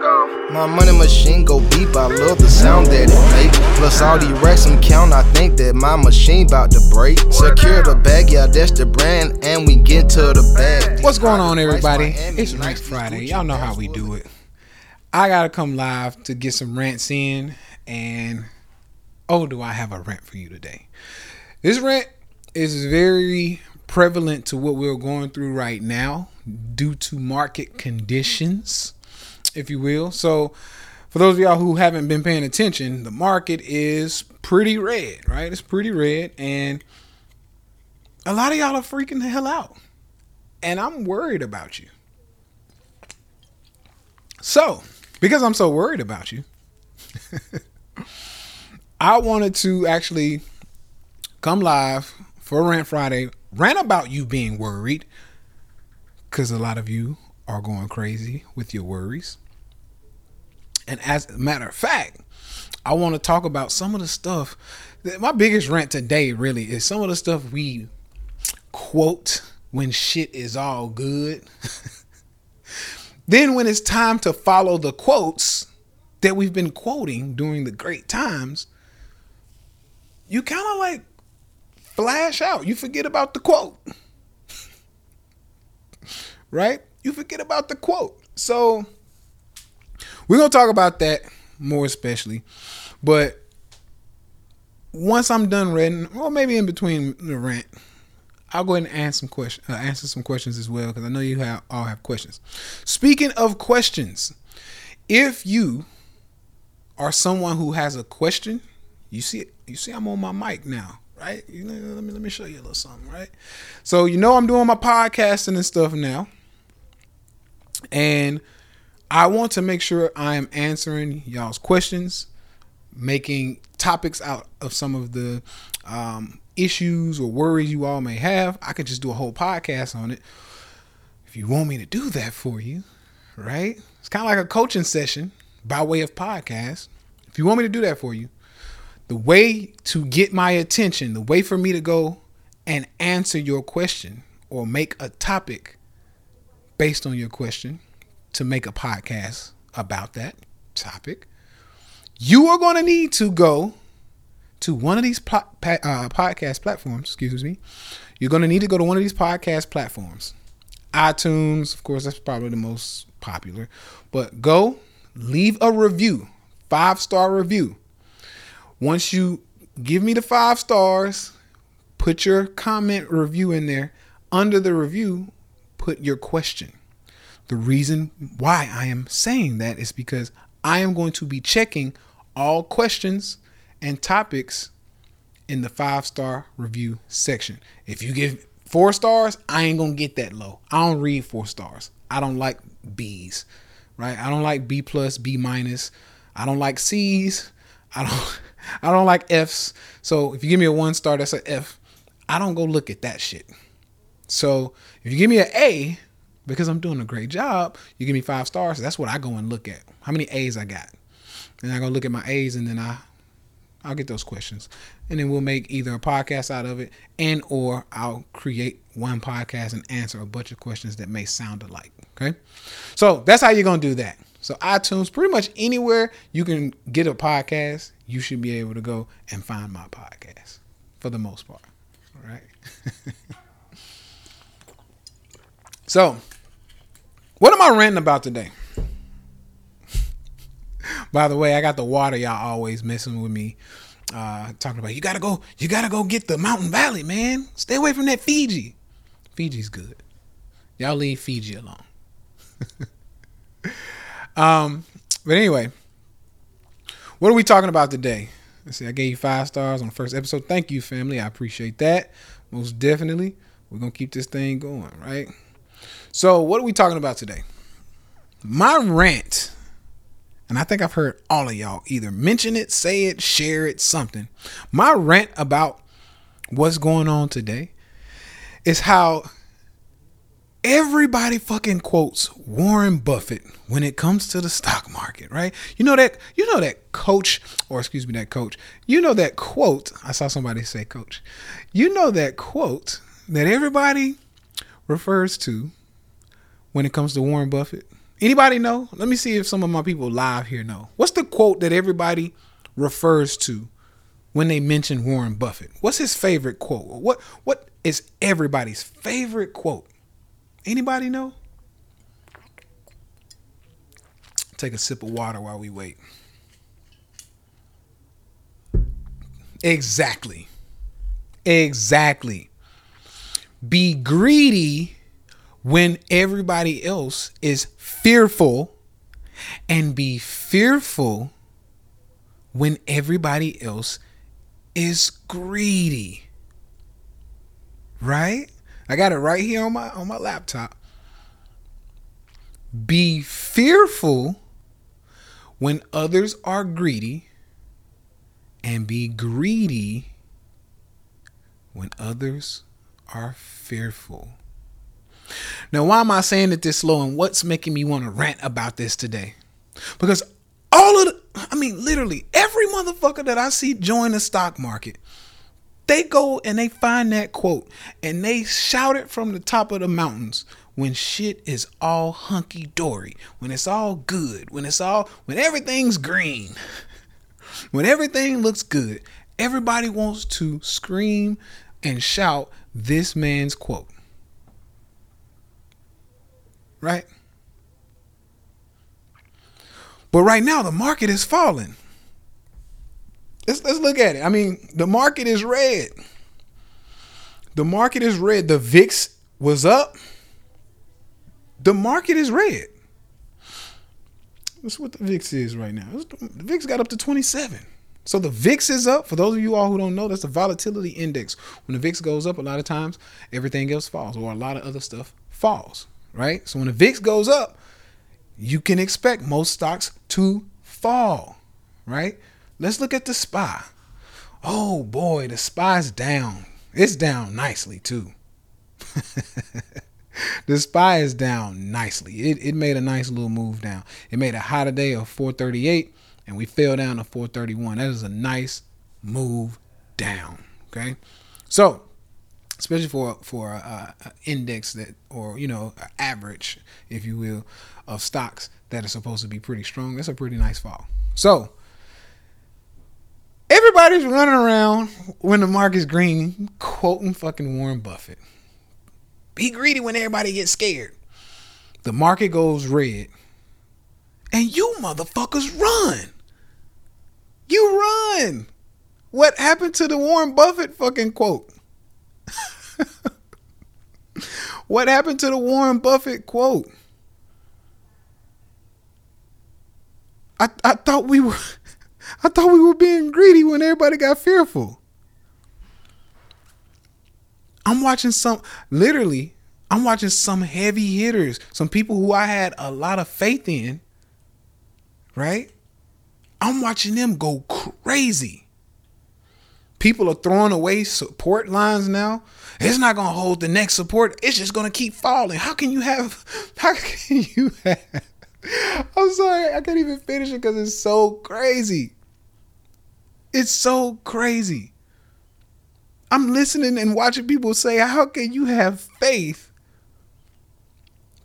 My money machine go beep, I love the sound that it make. Plus all these racks I'm count, I think that my machine about to break. Secure the bag, yeah, that's the brand, and we get to the bag. What's going on, everybody? It's Rant Friday. Y'all know how we do it. I gotta come live to get some rants in, and oh, do I have a rant for you today? This rant is very prevalent to what we're going through right now due to market conditions, if you will. So, for those of y'all who haven't been paying attention, the market is pretty red, right? It's pretty red, and a lot of y'all are freaking the hell out. And I'm worried about you. So, because I'm so worried about you, I wanted to actually come live for Rant Friday, rant about you being worried, because a lot of you are going crazy with your worries. And as a matter of fact, I want to talk about some of the stuff. That, my biggest rant today really is some of the stuff we quote when shit is all good. then when it's time to follow the quotes that we've been quoting during the great times, you kind of like flash out. You forget about the quote. right? You forget about the quote. So we're to talk about that more especially. But once I'm done reading, or maybe in between the rant, I'll go ahead and answer some questions, uh, answer some questions as well, because I know you have, all have questions. Speaking of questions, if you are someone who has a question, you see, you see, I'm on my mic now, right? You know, let me let me show you a little something, right? So you know, I'm doing my podcasting and stuff now, and I want to make sure I am answering y'all's questions, making topics out of some of the um, issues or worries you all may have. I could just do a whole podcast on it. If you want me to do that for you, right? It's kind of like a coaching session by way of podcast. If you want me to do that for you, the way to get my attention, the way for me to go and answer your question or make a topic based on your question to make a podcast about that topic, you are going to need to go to one of these po- uh, podcast platforms. Excuse me. You're going to need to go to one of these podcast platforms. iTunes, of course, that's probably the most popular. But go leave a review, five star review. Once you give me the five stars, put your comment review in there. Under the review, put your question. The reason why I am saying that is because I am going to be checking all questions and topics in the five star review section. If you give four stars, I ain't gonna get that low. I don't read four stars. I don't like B's, right? I don't like B plus, B minus. I don't like C's. I don't I don't like F's. So if you give me a one star, that's an F. I don't go look at that shit. So if you give me an A, because I'm doing a great job, you give me five stars. That's what I go and look at. How many A's I got. And I go look at my A's and then I I'll get those questions. And then we'll make either a podcast out of it and or I'll create one podcast and answer a bunch of questions that may sound alike. Okay. So that's how you're gonna do that. So iTunes, pretty much anywhere you can get a podcast, you should be able to go and find my podcast for the most part. All right. so what am I ranting about today? By the way, I got the water y'all always messing with me. Uh, talking about you gotta go, you gotta go get the Mountain Valley, man. Stay away from that Fiji. Fiji's good. Y'all leave Fiji alone. um, but anyway, what are we talking about today? Let's see, I gave you five stars on the first episode. Thank you, family. I appreciate that. Most definitely. We're gonna keep this thing going, right? So, what are we talking about today? My rant and I think I've heard all of y'all either mention it, say it, share it, something. My rant about what's going on today is how everybody fucking quotes Warren Buffett when it comes to the stock market, right? You know that you know that coach or excuse me that coach. You know that quote, I saw somebody say coach. You know that quote that everybody refers to when it comes to Warren Buffett Anybody know? Let me see if some of my people live here know. What's the quote that everybody refers to when they mention Warren Buffett? What's his favorite quote? What what is everybody's favorite quote? Anybody know? Take a sip of water while we wait. Exactly. Exactly. Be greedy when everybody else is fearful, and be fearful when everybody else is greedy. Right? I got it right here on my on my laptop. Be fearful when others are greedy and be greedy when others are fearful. Now, why am I saying it this slow and what's making me want to rant about this today? Because all of the, I mean, literally every motherfucker that I see join the stock market, they go and they find that quote and they shout it from the top of the mountains when shit is all hunky dory, when it's all good, when it's all, when everything's green, when everything looks good, everybody wants to scream and shout this man's quote. Right? But right now, the market is falling. Let's, let's look at it. I mean, the market is red. The market is red. The VIX was up. The market is red. That's what the VIX is right now. The VIX got up to 27. So the VIX is up. For those of you all who don't know, that's the volatility index. When the VIX goes up, a lot of times everything else falls, or a lot of other stuff falls, right? So when the VIX goes up, you can expect most stocks to fall, right? Let's look at the SPY. Oh boy, the SPY's down. It's down nicely too. the SPY is down nicely. It, it made a nice little move down. It made a high today of 438 and we fell down to 431. That is a nice move down. Okay, so especially for for a index that or you know average, if you will, of stocks that are supposed to be pretty strong, that's a pretty nice fall. So everybody's running around when the market's green, quoting fucking Warren Buffett. Be greedy when everybody gets scared. The market goes red. And you motherfuckers run. You run. What happened to the Warren Buffett fucking quote? what happened to the Warren Buffett quote? I I thought we were I thought we were being greedy when everybody got fearful. I'm watching some literally I'm watching some heavy hitters, some people who I had a lot of faith in, right? I'm watching them go crazy. People are throwing away support lines now. It's not gonna hold the next support. It's just gonna keep falling. How can you have? How can you have? I'm sorry, I can't even finish it because it's so crazy. It's so crazy. I'm listening and watching people say, "How can you have faith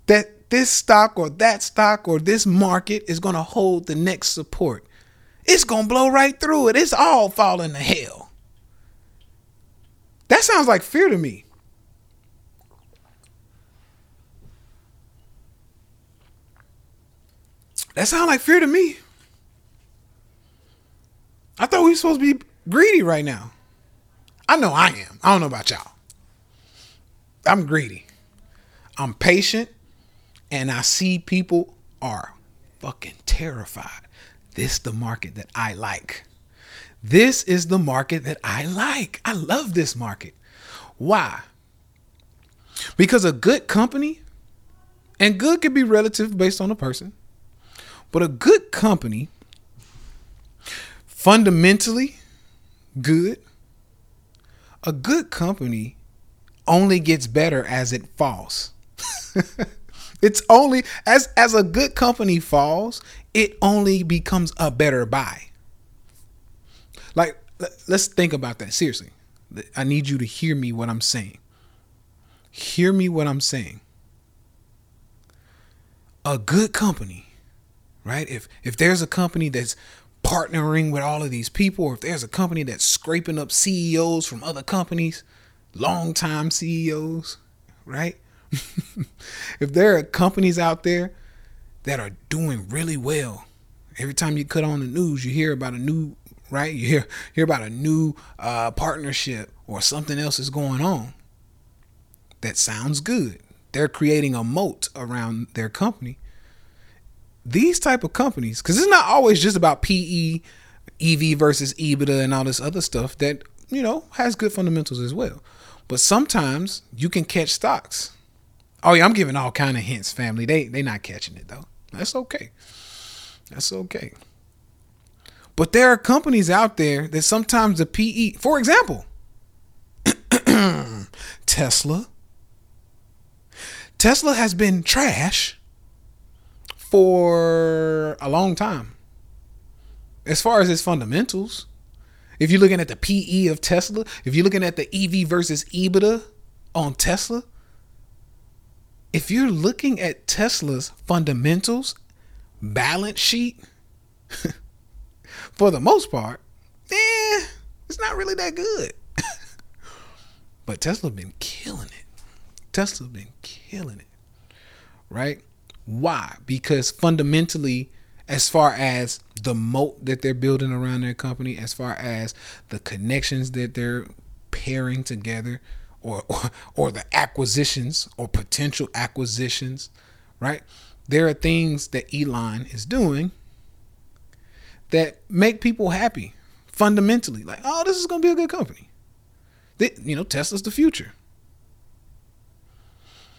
that this stock or that stock or this market is gonna hold the next support?" It's gonna blow right through it. It's all falling to hell. That sounds like fear to me. That sounds like fear to me. I thought we were supposed to be greedy right now. I know I am. I don't know about y'all. I'm greedy. I'm patient and I see people are fucking terrified. This the market that I like. This is the market that I like. I love this market. Why? Because a good company, and good can be relative based on the person, but a good company, fundamentally good, a good company only gets better as it falls. it's only as as a good company falls, it only becomes a better buy. Like, let's think about that seriously. I need you to hear me what I'm saying. Hear me what I'm saying. a good company, right? If if there's a company that's partnering with all of these people, or if there's a company that's scraping up CEOs from other companies, long-time CEOs, right? if there are companies out there that are doing really well, every time you cut on the news, you hear about a new right? You hear hear about a new uh, partnership or something else is going on. That sounds good. They're creating a moat around their company. These type of companies, because it's not always just about PE, EV versus EBITDA, and all this other stuff that you know has good fundamentals as well. But sometimes you can catch stocks. Oh yeah, I'm giving all kind of hints, family. They they not catching it though. That's okay. That's okay. But there are companies out there that sometimes the PE, for example, Tesla. Tesla has been trash for a long time. As far as its fundamentals, if you're looking at the PE of Tesla, if you're looking at the EV versus EBITDA on Tesla, if you're looking at Tesla's fundamentals, balance sheet, for the most part, eh, it's not really that good. but Tesla has been killing it. Tesla has been killing it. Right? Why? Because fundamentally, as far as the moat that they're building around their company, as far as the connections that they're pairing together, or, or, or the acquisitions or potential acquisitions, right? There are things that Elon is doing that make people happy fundamentally. Like, oh, this is going to be a good company. They, you know, Tesla's the future.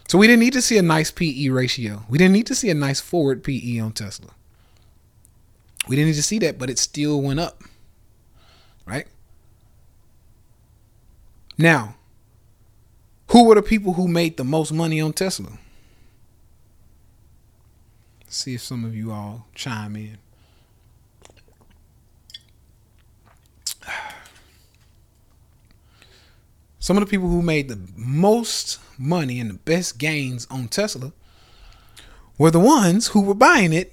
So we didn't need to see a nice PE ratio. We didn't need to see a nice forward PE on Tesla. We didn't need to see that, but it still went up. Right? Now, who were the people who made the most money on Tesla? Let's see if some of you all chime in. Some of the people who made the most money and the best gains on Tesla were the ones who were buying it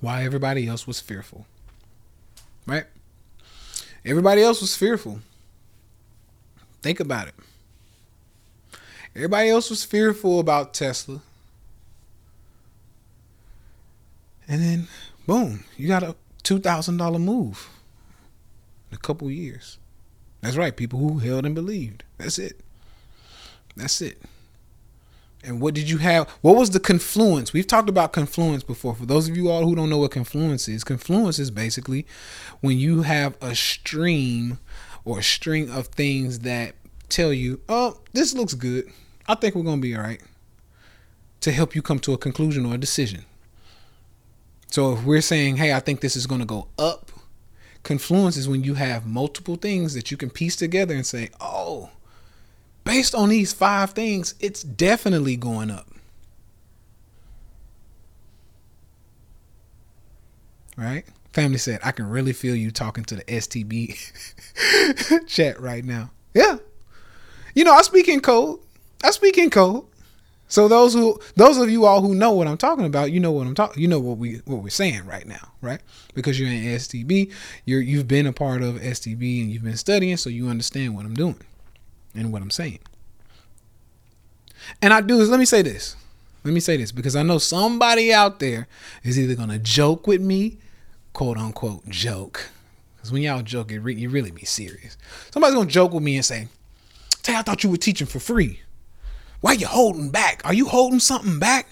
while everybody else was fearful. Right? Everybody else was fearful. Think about it. Everybody else was fearful about Tesla. And then, boom, you got a $2,000 move in a couple years. That's right, people who held and believed. That's it. That's it. And what did you have? What was the confluence? We've talked about confluence before. For those of you all who don't know what confluence is, confluence is basically when you have a stream or a string of things that tell you, oh, this looks good. I think we're going to be all right. To help you come to a conclusion or a decision. So if we're saying, hey, I think this is going to go up confluence is when you have multiple things that you can piece together and say, oh, based on these five things, it's definitely going up. Right? Family said, I can really feel you talking to the STB chat right now. Yeah. You know, I speak in code. I speak in code. So those who those of you all who know what I'm talking about, you know what I'm talking you know what we what we're saying right now, right? Because you're in STB, you're you've been a part of STB and you've been studying, so you understand what I'm doing and what I'm saying. And I do is let me say this. Let me say this because I know somebody out there is either gonna joke with me, quote unquote joke. Because when y'all joke, it re- you really be serious. Somebody's gonna joke with me and say, "Tay, I thought you were teaching for free." Why you holding back? Are you holding something back?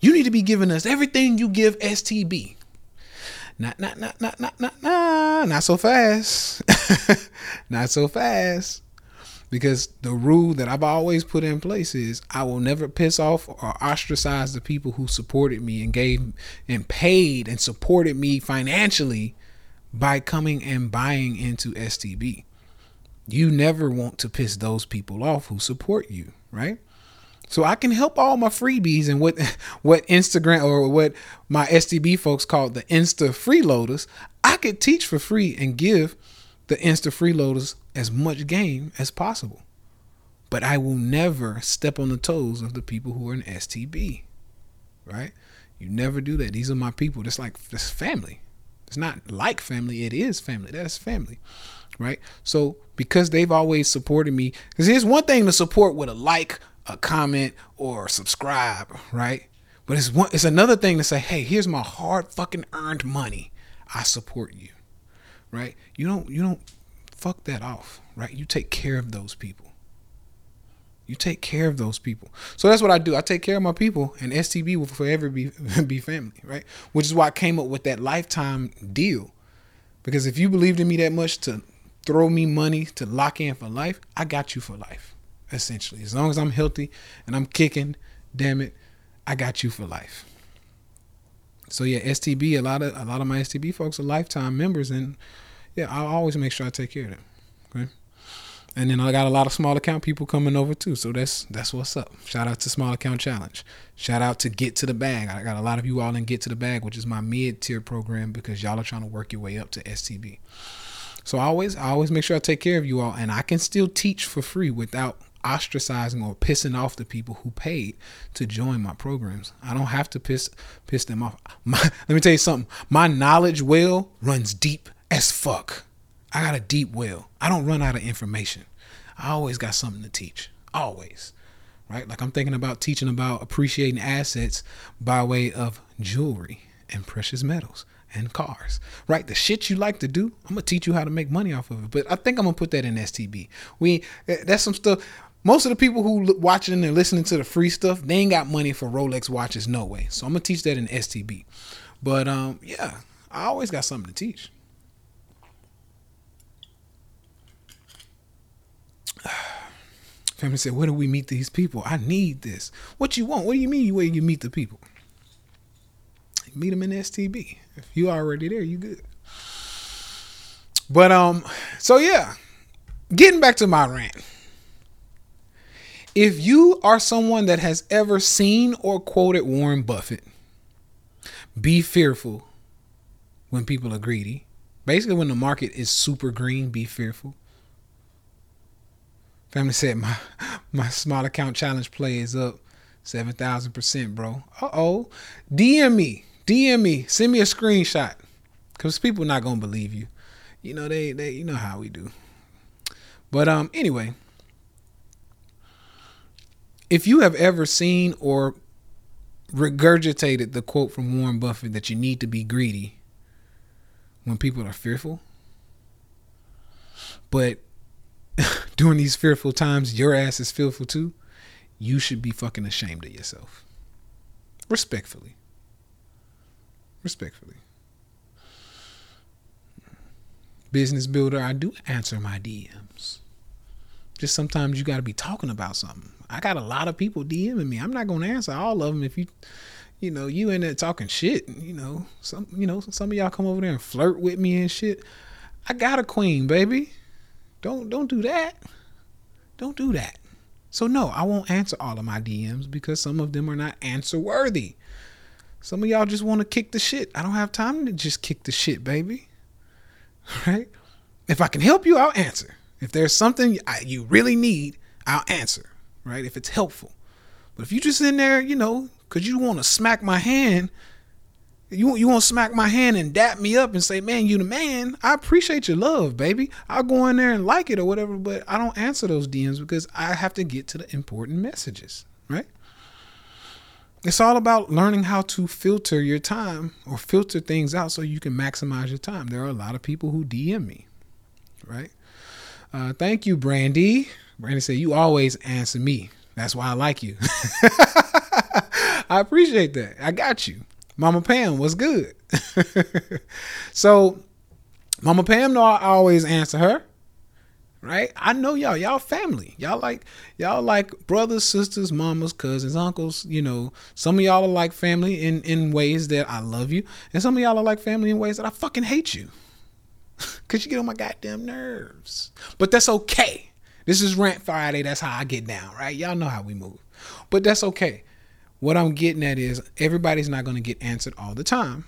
You need to be giving us everything you give STB. Not, not, not, not, not, not, not, not so fast. not so fast. Because the rule that I've always put in place is I will never piss off or ostracize the people who supported me and gave and paid and supported me financially by coming and buying into STB. You never want to piss those people off who support you right? So I can help all my freebies and what what Instagram or what my STB folks call the Insta freeloaders. I could teach for free and give the Insta freeloaders as much game as possible. But I will never step on the toes of the people who are in STB. right? You never do that. These are my people. It's like this family. It's not like family. It is family. That's family, right? So because they've always supported me, because here's one thing to support with a like, a comment, or subscribe, right? But it's one. It's another thing to say, hey, here's my hard fucking earned money. I support you, right? You don't. You don't fuck that off, right? You take care of those people. You take care of those people. So that's what I do. I take care of my people, and STB will forever be be family, right? Which is why I came up with that lifetime deal. Because if you believed in me that much to throw me money to lock in for life, I got you for life. Essentially, as long as I'm healthy and I'm kicking, damn it, I got you for life. So yeah, STB. A lot of a lot of my STB folks are lifetime members, and yeah, I always make sure I take care of them. Okay. And then I got a lot of small account people coming over too. So that's that's what's up. Shout out to Small Account Challenge. Shout out to Get to the Bag. I got a lot of you all in Get to the Bag, which is my mid tier program because y'all are trying to work your way up to STB. So I always I always make sure I take care of you all and I can still teach for free without ostracizing or pissing off the people who paid to join my programs. I don't have to piss piss them off. My, let me tell you something. My knowledge well runs deep as fuck. I got a deep well. I don't run out of information. I always got something to teach. Always. Right? Like I'm thinking about teaching about appreciating assets by way of jewelry and precious metals and cars. Right? The shit you like to do, I'm gonna teach you how to make money off of it. But I think I'm gonna put that in STB. We eh, that's some stuff. Most of the people who watching and listening to the free stuff, they ain't got money for Rolex watches, no way. So I'm gonna teach that in STB. But um, yeah, I always got something to teach. Family said, Where do we meet these people? I need this. What you want? What do you mean where you meet the people? Meet them in STB. If you already there, you good. But um, so yeah, getting back to my rant. If you are someone that has ever seen or quoted Warren Buffett, be fearful when people are greedy. Basically, when the market is super green, be fearful. Family said my my small account challenge play is up seven thousand percent, bro. Uh oh. DM me. DM me. Send me a screenshot. Cause people not gonna believe you. You know, they they you know how we do. But um anyway. If you have ever seen or regurgitated the quote from Warren Buffett that you need to be greedy when people are fearful, but during these fearful times, your ass is fearful too, you should be fucking ashamed of yourself. Respectfully. Respectfully. Business builder, I do answer my DMs. Just sometimes you got to be talking about something. I got a lot of people DMing me. I'm not going to answer all of them if you you know, you in there talking shit, you know, some you know, some of y'all come over there and flirt with me and shit. I got a queen, baby. Don't don't do that. Don't do that. So no, I won't answer all of my DMs because some of them are not answer worthy. Some of y'all just want to kick the shit. I don't have time to just kick the shit, baby. Right? If I can help you, I'll answer. If there's something you really need, I'll answer. Right? If it's helpful. But if you just in there, you know, because you want to smack my hand you you want to smack my hand and dap me up and say, "Man, you the man." I appreciate your love, baby. I'll go in there and like it or whatever, but I don't answer those DMs because I have to get to the important messages, right? It's all about learning how to filter your time or filter things out so you can maximize your time. There are a lot of people who DM me, right? Uh, thank you, Brandy. Brandy said, You always answer me. That's why I like you. I appreciate that. I got you. Mama Pam was good. so Mama Pam know I always answer her. Right? I know y'all. Y'all family. Y'all like y'all like brothers, sisters, mamas, cousins, uncles. You know, some of y'all are like family in in ways that I love you, and some of y'all are like family in ways that I fucking hate you. Cause you get on my goddamn nerves. But that's okay. This is Rant Friday. That's how I get down, right? Y'all know how we move. But that's okay what I'm getting at is everybody's not going to get answered all the time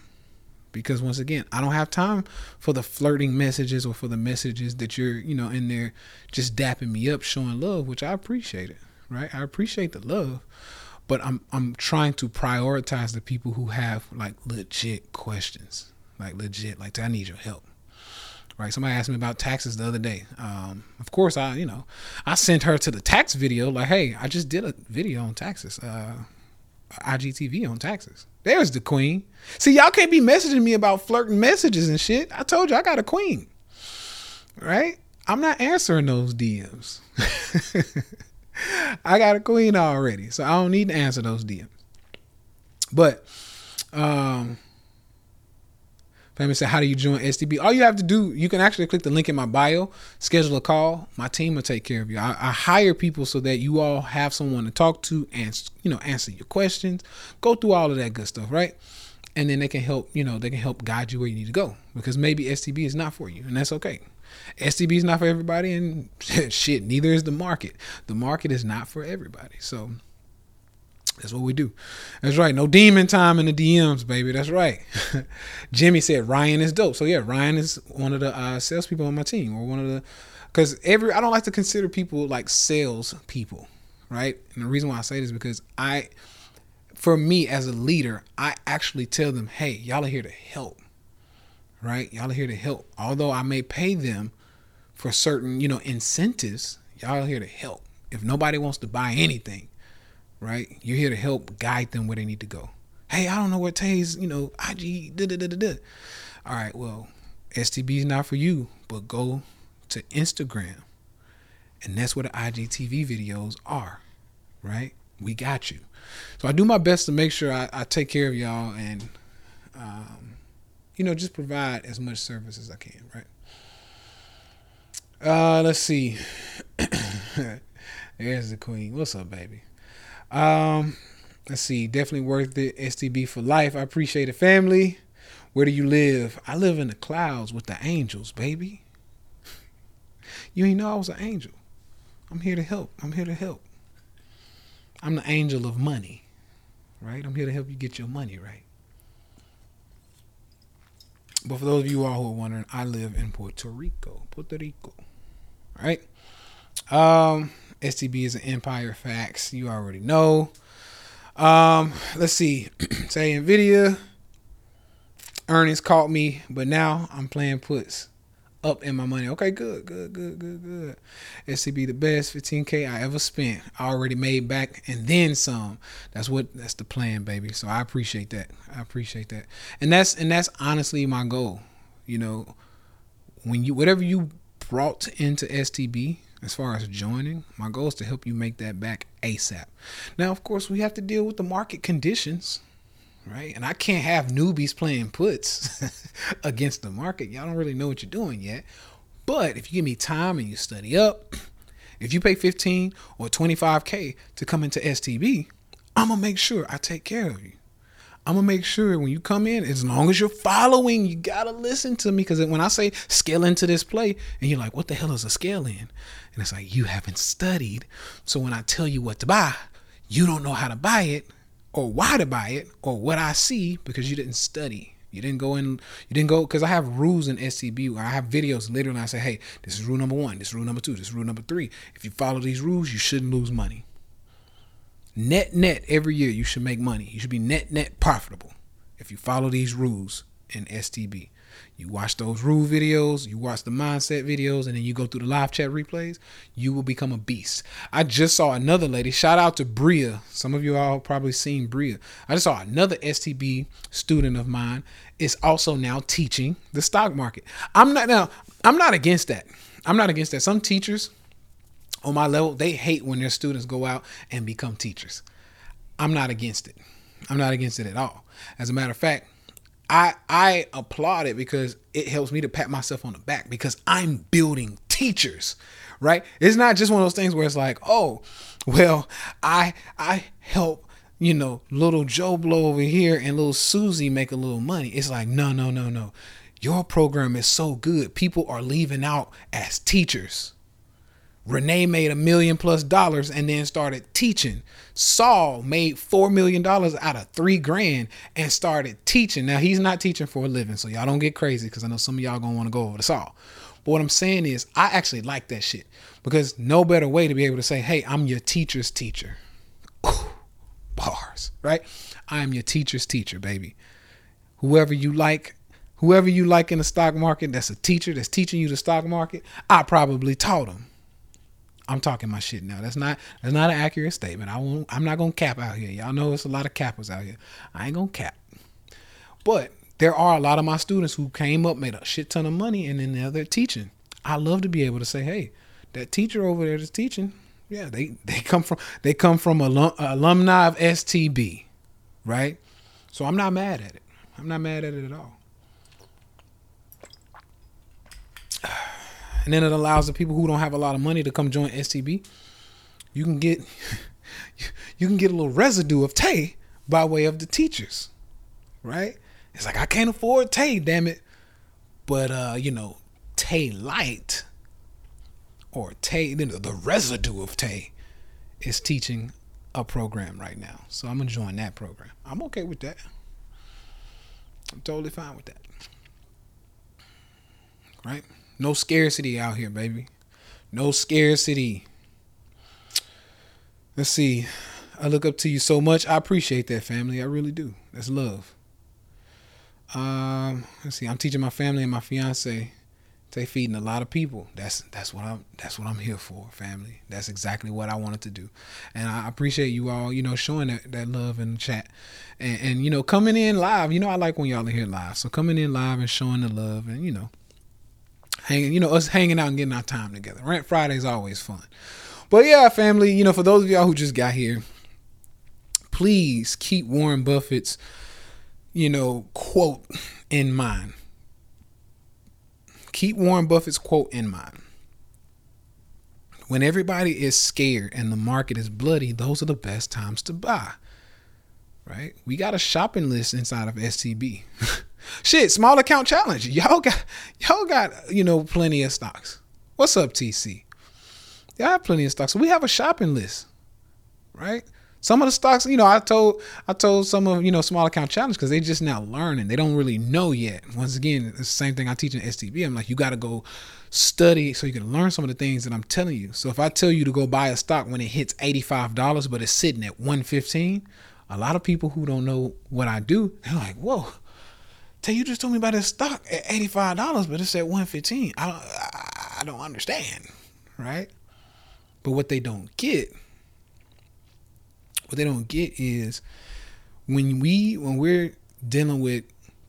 because once again, I don't have time for the flirting messages or for the messages that you're, you know, in there just dapping me up, showing love, which I appreciate it, right? I appreciate the love. but I'm I'm trying to prioritize the people who have like legit questions, like legit, like I need your help. Right? Somebody asked me about taxes the other day. Um, of course, I you know I sent her to the tax video. Like, hey, I just did a video on taxes. Uh, IGTV on taxes. There's the queen. See, y'all can't be messaging me about flirting messages and shit. I told you I got a queen. Right? I'm not answering those DMs. I got a queen already, so I don't need to answer those DMs. But um Family said, How do you join STB? All you have to do, you can actually click the link in my bio, schedule a call. My team will take care of you. I, I, hire people so that you all have someone to talk to and you know answer your questions, go through all of that good stuff, right? And then they can help, you know, they can help guide you where you need to go because maybe STB is not for you, and that's okay. STB is not for everybody, and shit, neither is the market. The market is not for everybody. So that's what we do. That's right. No demon time in the DMs, baby. That's right. Jimmy said Ryan is dope. So yeah, Ryan is one of the uh, salespeople on my team, or one of the, because every I don't like to consider people like sales people, right? And the reason why I say this is because I, for me as a leader, I actually tell them, hey, y'all are here to help, right? Y'all are here to help. Although I may pay them for certain, you know, incentives, y'all are here to help. If nobody wants to buy anything right? You're here to help guide them where they need to go. Hey, I don't know what Tay's, you know, IG, da da da da da. All right, well, STB is not for you, but go to Instagram. And that's where the IGTV videos are, right? We got you. So I do my best to make sure I, I take care of y'all and, um, you know, just provide as much service as I can, right? Uh, let's see. There's the queen. What's up, baby? Um, let's see. Definitely worth it. STB for life. I appreciate it, family. Where do you live? I live in the clouds with the angels, baby. You ain't know I was an angel. I'm here to help. I'm here to help. I'm the angel of money, right? I'm here to help you get your money right. But for those of you all who are wondering, I live in Puerto Rico. Puerto Rico. All right. Um, STB is an empire facts. You already know. Um, let's see. Say Nvidia earnings caught me, but now I'm playing puts up in my money. Okay, good, good, good, good, good. STB the best 15k I ever spent. I already made back and then some. That's what that's the plan, baby. So I appreciate that. I appreciate that. And that's and that's honestly my goal. You know, when you whatever you brought into STB, as far as joining, my goal is to help you make that back ASAP. Now, of course, we have to deal with the market conditions, right? And I can't have newbies playing puts against the market. Y'all don't really know what you're doing yet. But if you give me time and you study up, if you pay 15 or 25K to come into STB, I'm going to make sure I take care of you. I'm gonna make sure when you come in, as long as you're following, you gotta listen to me. Because when I say scale into this play, and you're like, what the hell is a scale in? And it's like, you haven't studied. So when I tell you what to buy, you don't know how to buy it, or why to buy it, or what I see because you didn't study. You didn't go in, you didn't go, because I have rules in STB where I have videos literally I say, hey, this is rule number one, this is rule number two, this is rule number three. If you follow these rules, you shouldn't lose money net net every year you should make money. You should be net net profitable if you follow these rules in STB. You watch those rule videos, you watch the mindset videos, and then you go through the live chat replays, you will become a beast. I just saw another lady. Shout out to Bria. Some of you all probably seen Bria. I just saw another STB student of mine is also now teaching the stock market. I'm not now, I'm not against that. I'm not against that. Some teachers on my level, they hate when their students go out and become teachers. I'm not against it. I'm not against it at all. As a matter of fact, I I applaud it because it helps me to pat myself on the back because I'm building teachers, right? It's not just one of those things where it's like, oh, well, I I help you know little Joe Blow over here and little Susie make a little money. It's like no no no no, your program is so good. People are leaving out as teachers Renee made a million plus dollars and then started teaching. Saul made four million dollars out of three grand and started teaching. Now he's not teaching for a living, so y'all don't get crazy because I know some of y'all gonna want to go over to Saul. But what I'm saying is, I actually like that shit because no better way to be able to say, "Hey, I'm your teacher's teacher." Bars, right? I am your teacher's teacher, baby. Whoever you like, whoever you like in the stock market that's a teacher that's teaching you the stock market, I probably taught them. I'm talking my shit now. That's not that's not an accurate statement. I won't I'm not gonna cap out here. Y'all know it's a lot of cappers out here. I ain't gonna cap. But there are a lot of my students who came up, made a shit ton of money, and then now they're teaching. I love to be able to say, hey, that teacher over there that's teaching, yeah, they they come from they come from alum, alumni of STB, right? So I'm not mad at it. I'm not mad at it at all. And then it allows the people who don't have a lot of money to come join STB. You can get you can get a little residue of Tay by way of the teachers, right? It's like I can't afford Tay, damn it. But uh, you know, Tay Light or Tay, you know, the residue of Tay is teaching a program right now. So I'm gonna join that program. I'm okay with that. I'm totally fine with that. Right? No scarcity out here, baby. No scarcity. Let's see. I look up to you so much. I appreciate that, family. I really do. That's love. Um, let's see. I'm teaching my family and my fiance. They feeding a lot of people. That's that's what I'm that's what I'm here for, family. That's exactly what I wanted to do. And I appreciate you all, you know, showing that, that love in the chat. And, and you know, coming in live. You know, I like when y'all are here live. So coming in live and showing the love and you know, hanging, you know, us hanging out and getting our time together. Rant Friday is always fun. But yeah, family, you know, for those of y'all who just got here, please keep Warren Buffett's, you know, quote in mind. Keep Warren Buffett's quote in mind. When everybody is scared and the market is bloody, those are the best times to buy. Right? We got a shopping list inside of STB. Shit, small account challenge. Y'all got y'all got, you know, plenty of stocks. What's up, TC? Y'all have plenty of stocks. So we have a shopping list. Right? Some of the stocks, you know, I told I told some of you know small account challenge because they just now learning. They don't really know yet. Once again, it's the same thing I teach in STB. I'm like, you got to go study so you can learn some of the things that I'm telling you. So if I tell you to go buy a stock when it hits eighty five dollars, but it's sitting at one fifteen, a lot of people who don't know what I do, they're like, whoa. Tell you just told me about this stock at eighty five dollars, but it's at one fifteen. I don't, I don't understand, right? But what they don't get what they don't get is when we when we're dealing with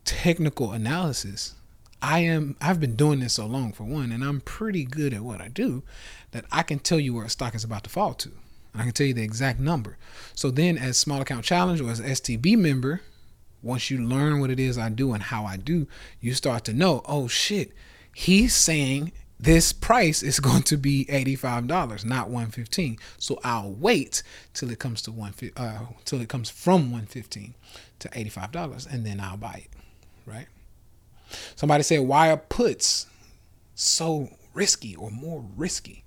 technical analysis i am i've been doing this so long for one and i'm pretty good at what i do that i can tell you where a stock is about to fall to and i can tell you the exact number so then as small account challenge or as stb member once you learn what it is i do and how i do you start to know oh shit he's saying this price is going to be $85 not 115 so i'll wait till it comes to one uh, till it comes from 115 to $85 and then i'll buy it right? Somebody said why are puts so risky or more risky?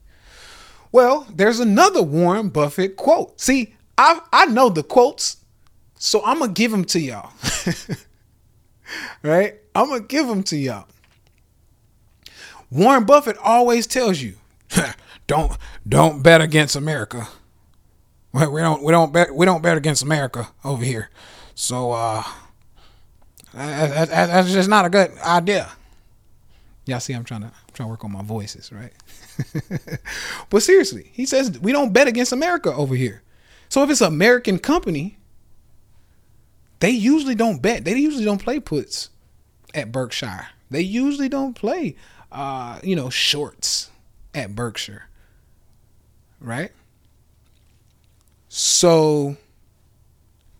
Well there's another warren buffett quote. See i i know the quotes so i'm gonna give them to y'all right i'm gonna give them to y'all Warren Buffett always tells you, don't don't bet against America. We don't we don't bet we don't bet against America over here. So uh, that, that, that's just not a good idea. Y'all see, I'm trying to I'm trying to work on my voices, right? but seriously, he says we don't bet against America over here. So if it's an American company, they usually don't bet. They usually don't play puts at Berkshire. They usually don't play uh, you know, shorts at Berkshire. Right? So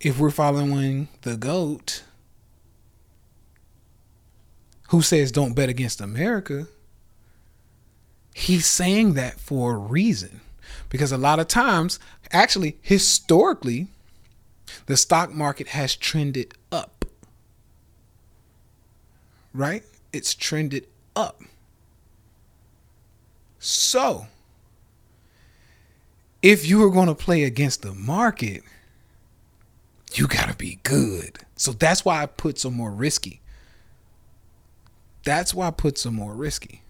if we're following the GOAT, who says don't bet against America, he's saying that for a reason. Because a lot of times, actually, historically, the stock market has trended up. Right? It's trended up. So, if you are going to play against the market, you got to be good. So that's why I put some more risky. That's why I put some more risky.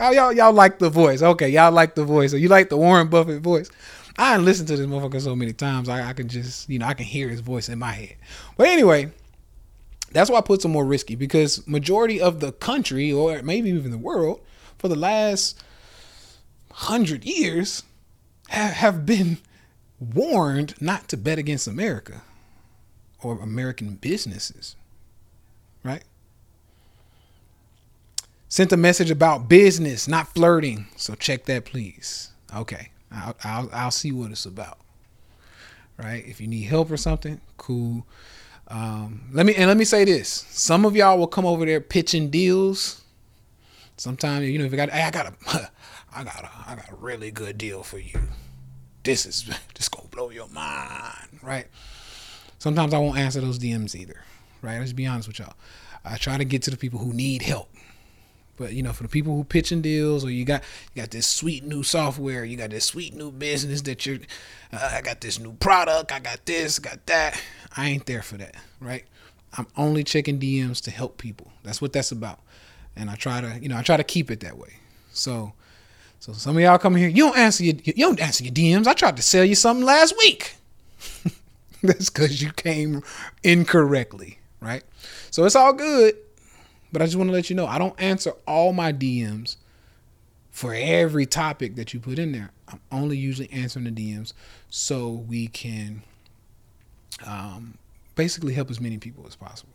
Oh, y'all, y'all like the voice. Okay, y'all like the voice. So you like the Warren Buffett voice. I listened to this motherfucker so many times. I, I can just, you know, I can hear his voice in my head. But anyway, that's why I put some more risky because majority of the country or maybe even the world for the last hundred years have, have been warned not to bet against America or American businesses, right? Sent a message about business, not flirting. So check that, please. Okay, I'll, I'll, I'll see what it's about. Right? If you need help or something, cool. Um, let me and let me say this: some of y'all will come over there pitching deals. Sometimes you know if you got, hey, I got a, I got a, I got a really good deal for you. This is just gonna blow your mind, right? Sometimes I won't answer those DMs either, right? Let's be honest with y'all. I try to get to the people who need help. But you know, for the people who pitching deals, or you got you got this sweet new software, you got this sweet new business that you're, uh, I got this new product, I got this, got that. I ain't there for that, right? I'm only checking DMs to help people. That's what that's about, and I try to, you know, I try to keep it that way. So, so some of y'all come here, you don't answer your, you don't answer your DMs. I tried to sell you something last week. that's because you came incorrectly, right? So it's all good. But I just want to let you know I don't answer all my DMs for every topic that you put in there. I'm only usually answering the DMs so we can um, basically help as many people as possible.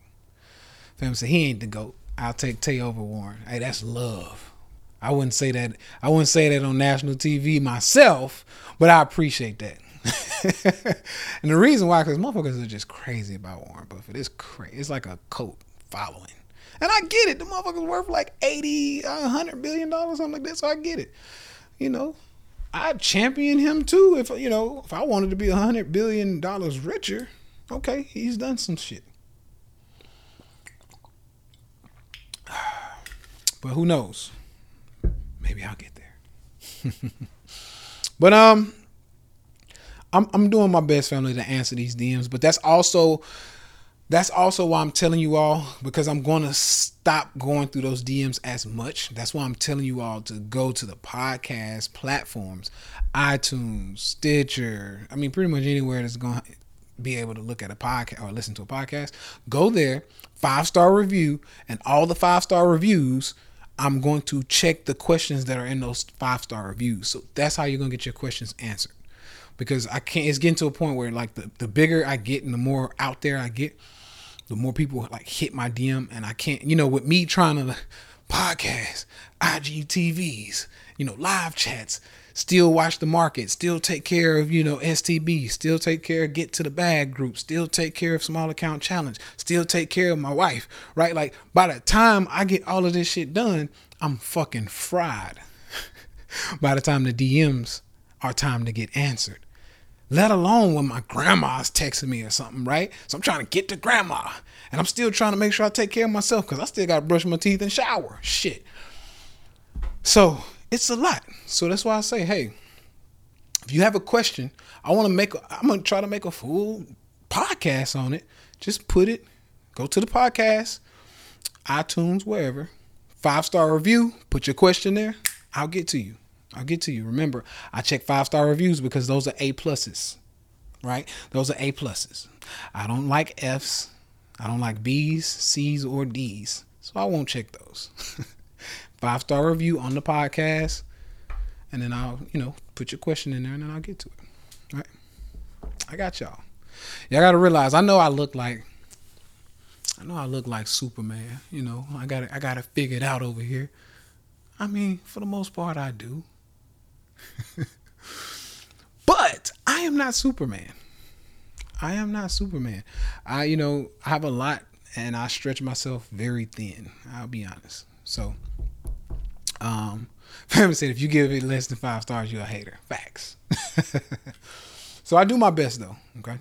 Fam said he ain't the goat. I'll take Tay over Warren. Hey, that's love. I wouldn't say that. I wouldn't say that on national TV myself, but I appreciate that. and the reason why, because motherfuckers are just crazy about Warren Buffett. It's crazy. It's like a cult following. And I get it. The motherfucker's worth like 80, 100 billion dollars, something like that. So I get it. You know, I'd champion him too if, you know, if I wanted to be 100 billion dollars richer. Okay, he's done some shit. But who knows? Maybe I'll get there. but um I'm I'm doing my best family to answer these DMs, but that's also that's also why I'm telling you all because I'm going to stop going through those DMs as much. That's why I'm telling you all to go to the podcast platforms, iTunes, Stitcher. I mean, pretty much anywhere that's going to be able to look at a podcast or listen to a podcast. Go there, five star review, and all the five star reviews. I'm going to check the questions that are in those five star reviews. So that's how you're going to get your questions answered. Because I can't, it's getting to a point where, like, the, the bigger I get and the more out there I get, the more people like hit my DM and I can't, you know, with me trying to podcast, IGTVs, you know, live chats, still watch the market, still take care of, you know, STB, still take care of get to the bag group, still take care of small account challenge, still take care of my wife, right? Like by the time I get all of this shit done, I'm fucking fried. by the time the DMs are time to get answered let alone when my grandma's texting me or something, right? So I'm trying to get to grandma. And I'm still trying to make sure I take care of myself because I still got to brush my teeth and shower. Shit. So it's a lot. So that's why I say, hey, if you have a question, I want to make, I'm going to try to make a full podcast on it. Just put it, go to the podcast, iTunes, wherever, five star review, put your question there. I'll get to you. I'll get to you. Remember, I check five star reviews because those are A pluses, right? Those are A pluses. I don't like F's. I don't like B's, C's, or D's. So I won't check those. five star review on the podcast. And then I'll, you know, put your question in there and then I'll get to it. Right? I got y'all. Y'all gotta realize I know I look like I know I look like Superman, you know. I got I got it out over here. I mean, for the most part I do. but I am not Superman. I am not Superman. I, you know, I have a lot and I stretch myself very thin. I'll be honest. So, um, Family said if you give it less than five stars, you're a hater. Facts. so I do my best though. Okay.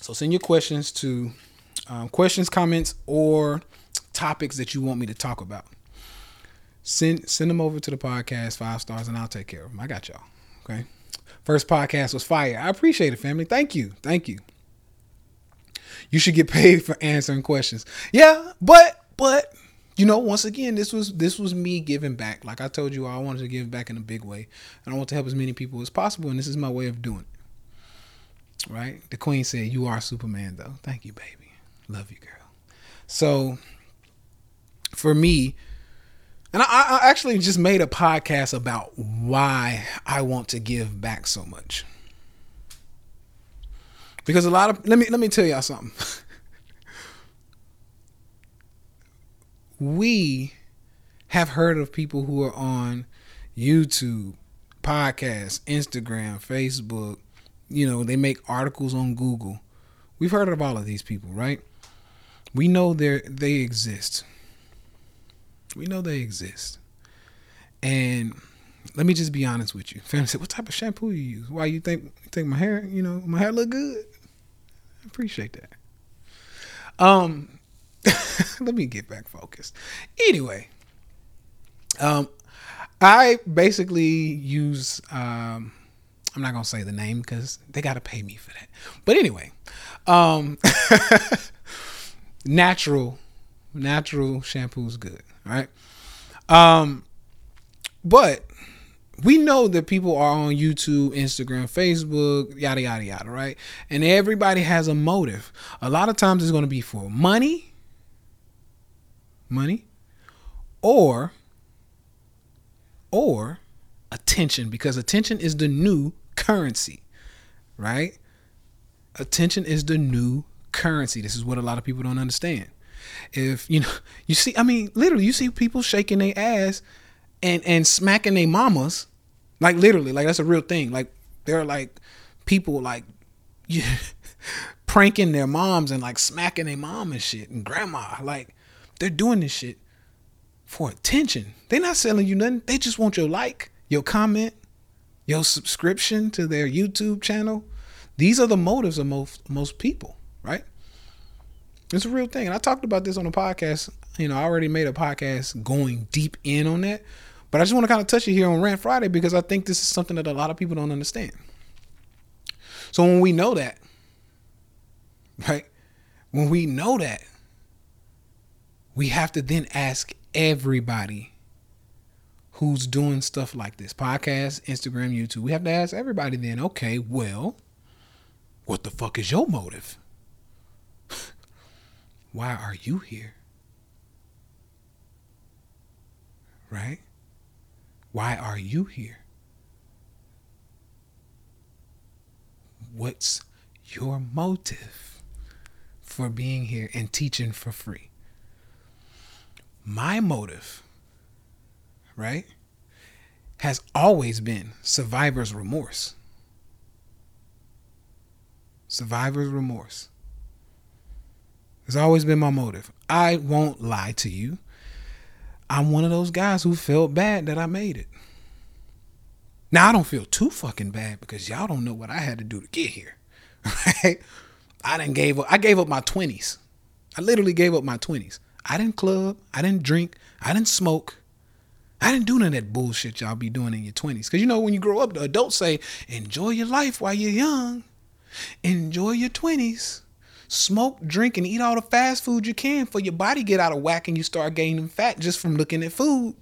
So send your questions to um, questions, comments, or topics that you want me to talk about send send them over to the podcast five stars and I'll take care of them. I got y'all. Okay. First podcast was fire. I appreciate it, family. Thank you. Thank you. You should get paid for answering questions. Yeah, but but you know, once again, this was this was me giving back. Like I told you, I wanted to give back in a big way, and I want to help as many people as possible. And this is my way of doing it. Right? The Queen said, "You are Superman, though." Thank you, baby. Love you, girl. So, for me, and I, I actually just made a podcast about why I want to give back so much. Because a lot of let me let me tell y'all something. we have heard of people who are on YouTube, podcasts, Instagram, Facebook, you know, they make articles on Google. We've heard of all of these people, right? We know they they exist. We know they exist. And let me just be honest with you. Family said, "What type of shampoo you use? Why you think you think my hair, you know, my hair look good?" I appreciate that. Um, let me get back focused. Anyway, um, I basically use. Um, I'm not gonna say the name because they gotta pay me for that. But anyway, um, natural, natural shampoo is good, right? Um, but we know that people are on YouTube, Instagram, Facebook, yada yada yada, right? And everybody has a motive. A lot of times it's going to be for money, money, or or attention because attention is the new currency, right? Attention is the new currency. This is what a lot of people don't understand. If you know, you see, I mean, literally, you see people shaking their ass and and smacking their mamas, like literally, like that's a real thing. Like they're like people like yeah, pranking their moms and like smacking their mom and shit and grandma. Like they're doing this shit for attention. They're not selling you nothing. They just want your like, your comment, your subscription to their YouTube channel. These are the motives of most most people, right? It's a real thing. And I talked about this on the podcast. You know, I already made a podcast going deep in on that. But I just want to kind of touch it here on Rant Friday because I think this is something that a lot of people don't understand. So when we know that, right? When we know that, we have to then ask everybody who's doing stuff like this podcast, Instagram, YouTube. We have to ask everybody then, okay, well, what the fuck is your motive? Why are you here? Right? Why are you here? What's your motive for being here and teaching for free? My motive, right, has always been survivor's remorse. Survivor's remorse. It's always been my motive. I won't lie to you. I'm one of those guys who felt bad that I made it. Now I don't feel too fucking bad because y'all don't know what I had to do to get here. Right? I didn't gave up I gave up my 20s. I literally gave up my 20s. I didn't club, I didn't drink, I didn't smoke. I didn't do none of that bullshit y'all be doing in your 20s. Cause you know when you grow up, the adults say, enjoy your life while you're young. Enjoy your 20s smoke, drink, and eat all the fast food you can for your body get out of whack and you start gaining fat just from looking at food.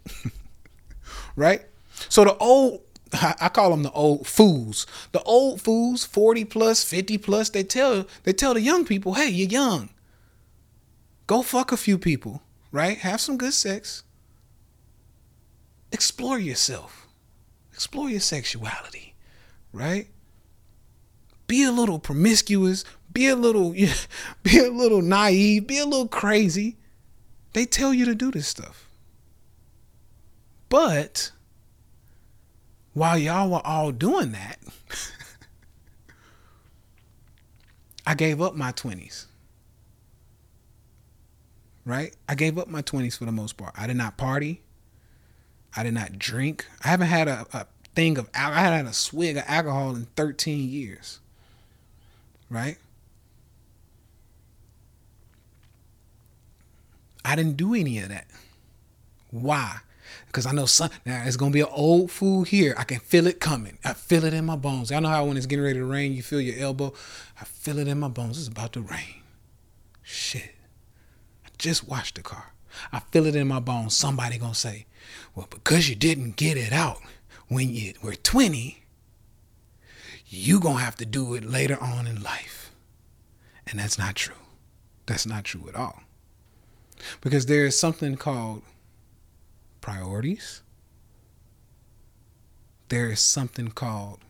right? So the old I call them the old fools. The old fools, 40 plus, 50 plus, they tell they tell the young people, "Hey, you're young. Go fuck a few people, right? Have some good sex. Explore yourself. Explore your sexuality, right? Be a little promiscuous, be a little be a little naive, be a little crazy. They tell you to do this stuff. But while y'all were all doing that, I gave up my 20s. Right? I gave up my 20s for the most part. I did not party. I did not drink. I haven't had a, a thing of I had a swig of alcohol in 13 years. Right? I didn't do any of that. Why? Because I know some now it's gonna be an old fool here. I can feel it coming. I feel it in my bones. Y'all know how when it's getting ready to rain, you feel your elbow. I feel it in my bones. It's about to rain. Shit. I just washed the car. I feel it in my bones. Somebody gonna say, well, because you didn't get it out when you were 20, you gonna have to do it later on in life. And that's not true. That's not true at all. Because there is something called priorities. There is something called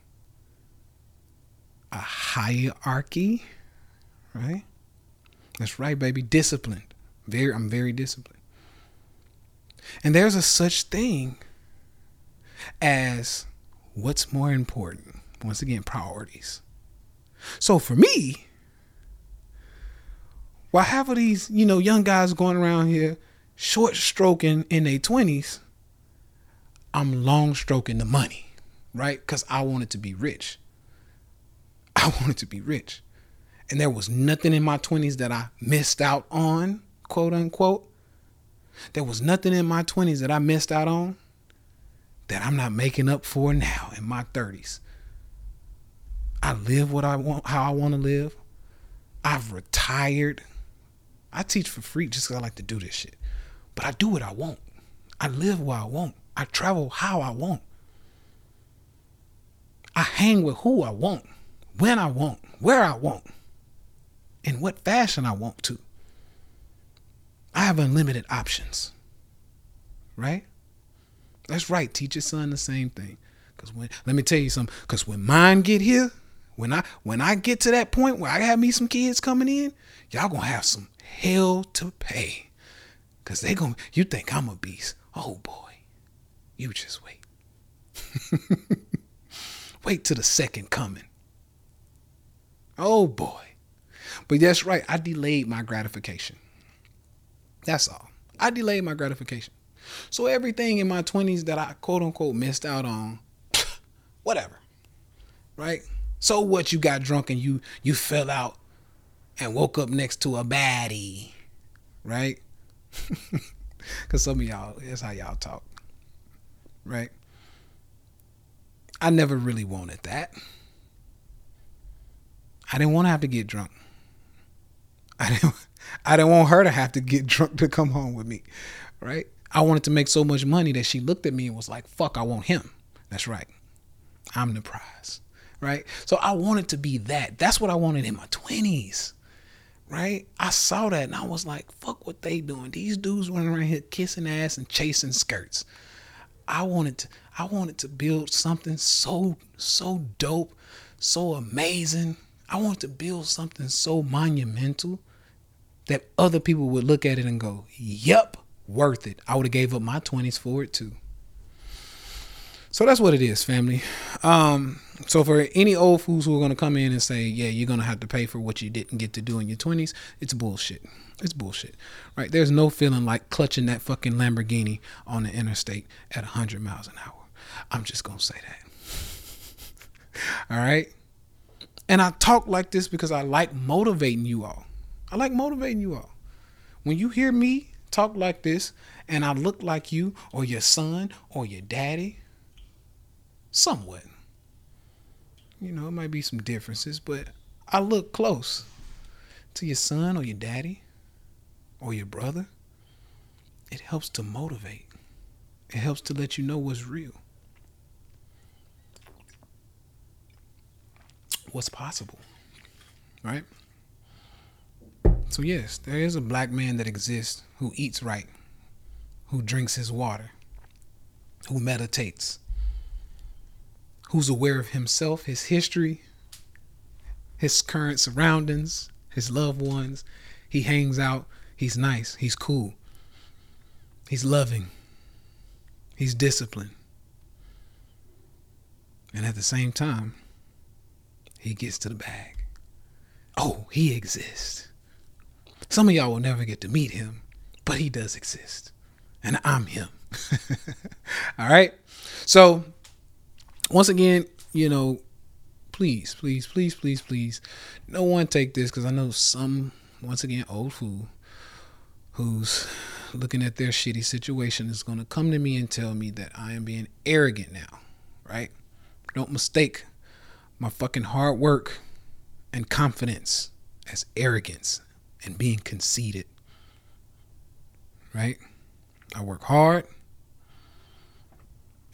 a hierarchy, right? That's right, baby. Disciplined. Very I'm very disciplined. And there's a such thing as what's more important. Once again, priorities. So for me, while half of these, you know, young guys going around here short stroking in their 20s, I'm long stroking the money, right? Because I wanted to be rich. I wanted to be rich. And there was nothing in my 20s that I missed out on, quote unquote. There was nothing in my 20s that I missed out on that I'm not making up for now in my 30s. I live what I want, how I want to live. I've retired. I teach for free just because I like to do this shit. But I do what I want. I live where I want. I travel how I want. I hang with who I want, when I want, where I want, in what fashion I want to. I have unlimited options. Right? That's right. Teach your son the same thing. Cause when let me tell you something. Cause when mine get here, when I when I get to that point where I have me some kids coming in, y'all gonna have some hell to pay. Cause they gonna you think I'm a beast. Oh boy. You just wait. wait till the second coming. Oh boy. But that's right. I delayed my gratification. That's all. I delayed my gratification. So everything in my 20s that I quote unquote missed out on, whatever. Right? So what you got drunk and you you fell out and woke up next to a baddie. Right? Cause some of y'all, that's how y'all talk. Right? I never really wanted that. I didn't want to have to get drunk. I didn't I didn't want her to have to get drunk to come home with me. Right? I wanted to make so much money that she looked at me and was like, fuck, I want him. That's right. I'm the prize. Right? So I wanted to be that. That's what I wanted in my 20s. Right? I saw that and I was like, fuck what they doing. These dudes running around here kissing ass and chasing skirts. I wanted to I wanted to build something so so dope, so amazing. I wanted to build something so monumental that other people would look at it and go, "Yep, worth it." I would have gave up my 20s for it too. So that's what it is, family. Um, so for any old fools who are gonna come in and say, "Yeah, you're gonna have to pay for what you didn't get to do in your 20s," it's bullshit. It's bullshit, right? There's no feeling like clutching that fucking Lamborghini on the interstate at 100 miles an hour. I'm just gonna say that. all right. And I talk like this because I like motivating you all. I like motivating you all. When you hear me talk like this and I look like you or your son or your daddy, somewhat. You know, it might be some differences, but I look close to your son or your daddy or your brother. It helps to motivate. It helps to let you know what's real. What's possible. Right? So, yes, there is a black man that exists who eats right, who drinks his water, who meditates, who's aware of himself, his history, his current surroundings, his loved ones. He hangs out. He's nice. He's cool. He's loving. He's disciplined. And at the same time, he gets to the bag. Oh, he exists. Some of y'all will never get to meet him, but he does exist. And I'm him. All right. So, once again, you know, please, please, please, please, please, no one take this because I know some, once again, old fool who's looking at their shitty situation is going to come to me and tell me that I am being arrogant now, right? Don't mistake my fucking hard work and confidence as arrogance and being conceited. right? I work hard.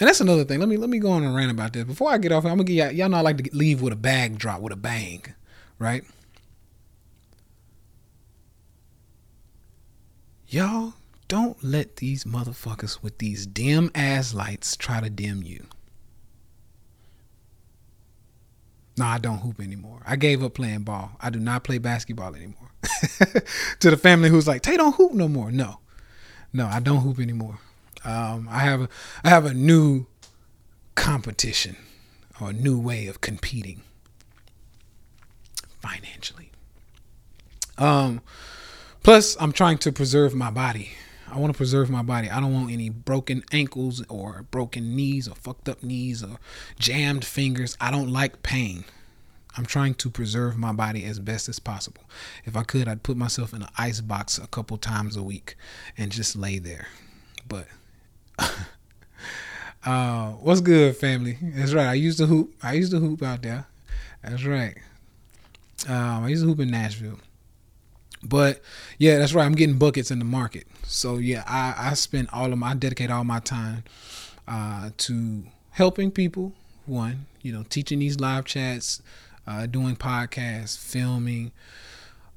And that's another thing. Let me let me go on and rant about this. Before I get off, I'm gonna get y'all, y'all know I like to leave with a bag drop with a bang, right? Y'all don't let these motherfuckers with these dim ass lights try to dim you. No, I don't hoop anymore. I gave up playing ball. I do not play basketball anymore. to the family who's like, Tay don't hoop no more. No. No, I don't hoop anymore. Um, I have a I have a new competition or a new way of competing financially. Um, plus, I'm trying to preserve my body. I want to preserve my body. I don't want any broken ankles or broken knees or fucked up knees or jammed fingers. I don't like pain. I'm trying to preserve my body as best as possible. If I could, I'd put myself in an ice box a couple times a week and just lay there. But uh, what's good, family? That's right. I used to hoop. I used to hoop out there. That's right. Um, I used to hoop in Nashville. But yeah, that's right. I'm getting buckets in the market. So yeah, I, I spend all of my I dedicate all my time uh, to helping people. One, you know, teaching these live chats, uh, doing podcasts, filming,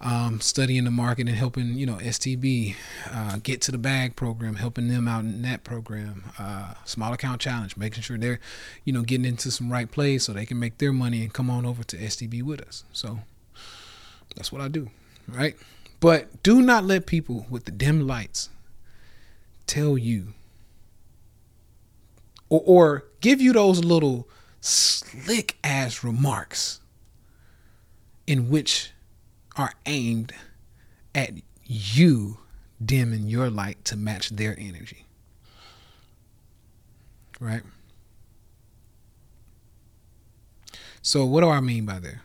um, studying the market and helping you know STB uh, get to the bag program, helping them out in that program, uh, small account challenge, making sure they're you know getting into some right plays so they can make their money and come on over to STB with us. So that's what I do, right? But do not let people with the dim lights tell you or, or give you those little slick ass remarks in which are aimed at you dimming your light to match their energy. Right? So what do I mean by that?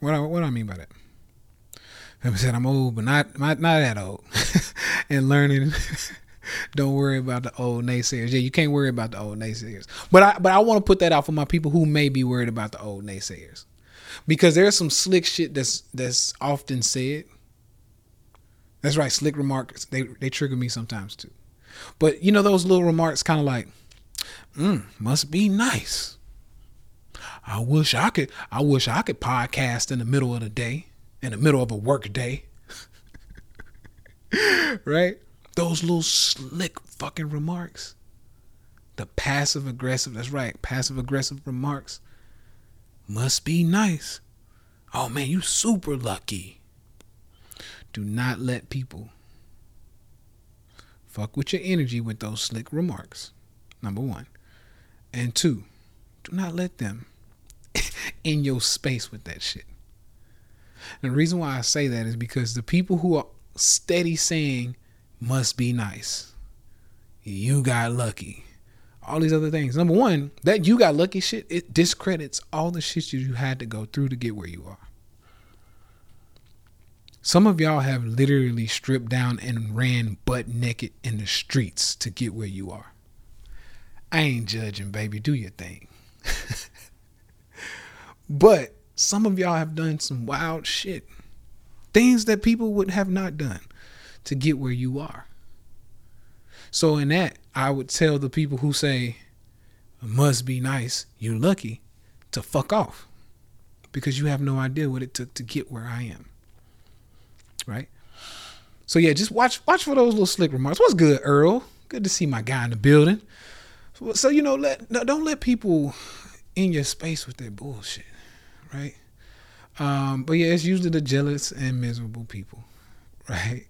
What do I, what do I mean by that? I said I'm old, but not not, not that old. and learning. don't worry about the old naysayers. Yeah, you can't worry about the old naysayers. But I but I want to put that out for my people who may be worried about the old naysayers. Because there's some slick shit that's that's often said. That's right, slick remarks. They they trigger me sometimes too. But you know those little remarks kind of like, mm, must be nice. I wish I could I wish I could podcast in the middle of the day in the middle of a work day. right? Those little slick fucking remarks. The passive aggressive, that's right, passive aggressive remarks. Must be nice. Oh man, you super lucky. Do not let people fuck with your energy with those slick remarks. Number one. And two, do not let them in your space with that shit. And the reason why I say that is because the people who are steady saying must be nice. You got lucky. All these other things. Number one, that you got lucky shit, it discredits all the shit you had to go through to get where you are. Some of y'all have literally stripped down and ran butt naked in the streets to get where you are. I ain't judging, baby. Do your thing. but some of y'all have done some wild shit. Things that people would have not done to get where you are. So in that, I would tell the people who say, must be nice, you're lucky, to fuck off. Because you have no idea what it took to get where I am. Right? So yeah, just watch watch for those little slick remarks. What's good, Earl? Good to see my guy in the building. So, so you know, let don't let people in your space with their bullshit right? Um, but yeah, it's usually the jealous and miserable people, right?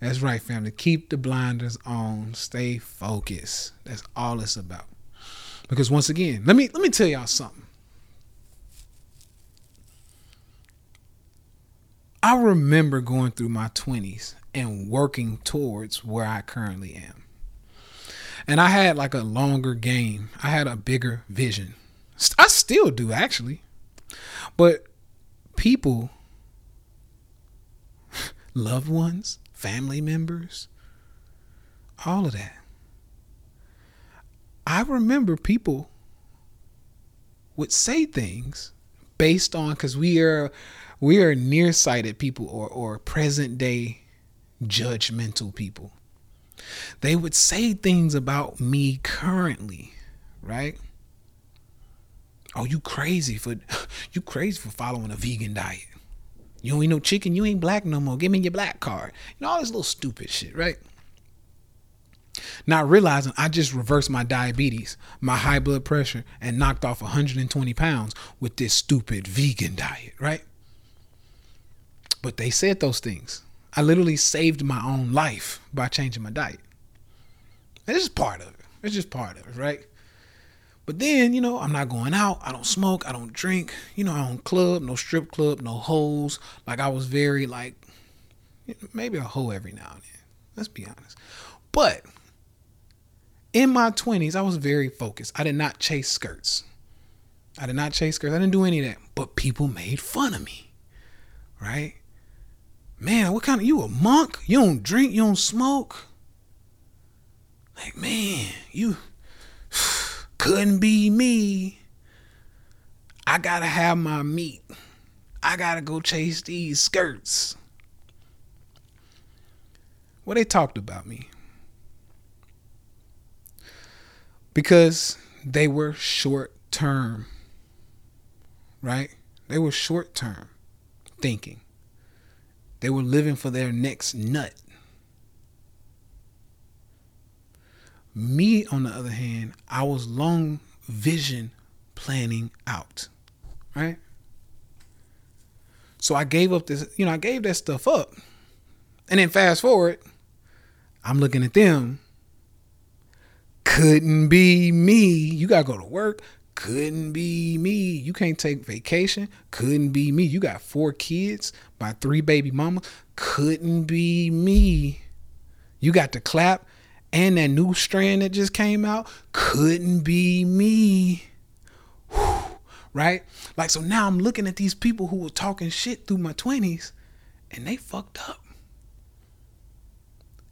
That's right, family. Keep the blinders on. Stay focused. That's all it's about. Because once again, let me let me tell y'all something. I remember going through my 20s and working towards where I currently am. And I had like a longer game. I had a bigger vision. I still do actually. But people, loved ones, family members, all of that. I remember people would say things based on because we are we are nearsighted people or or present day judgmental people. they would say things about me currently, right? Oh, you crazy for you crazy for following a vegan diet. You don't no chicken, you ain't black no more. Give me your black card. You know, all this little stupid shit, right? Not realizing I just reversed my diabetes, my high blood pressure, and knocked off 120 pounds with this stupid vegan diet, right? But they said those things. I literally saved my own life by changing my diet. It's just part of it. It's just part of it, right? But then, you know, I'm not going out. I don't smoke. I don't drink. You know, I don't club, no strip club, no hoes. Like I was very like, maybe a hoe every now and then. Let's be honest. But in my 20s, I was very focused. I did not chase skirts. I did not chase skirts. I didn't do any of that. But people made fun of me. Right? Man, what kind of you a monk? You don't drink, you don't smoke. Like, man, you couldn't be me. I gotta have my meat. I gotta go chase these skirts. Well, they talked about me. Because they were short term, right? They were short term thinking. They were living for their next nut. Me, on the other hand, I was long vision planning out, right? So I gave up this, you know, I gave that stuff up. And then fast forward, I'm looking at them. Couldn't be me. You got to go to work. Couldn't be me. You can't take vacation. Couldn't be me. You got four kids by three baby mamas. Couldn't be me. You got to clap and that new strand that just came out. Couldn't be me. Whew. Right? Like, so now I'm looking at these people who were talking shit through my 20s and they fucked up.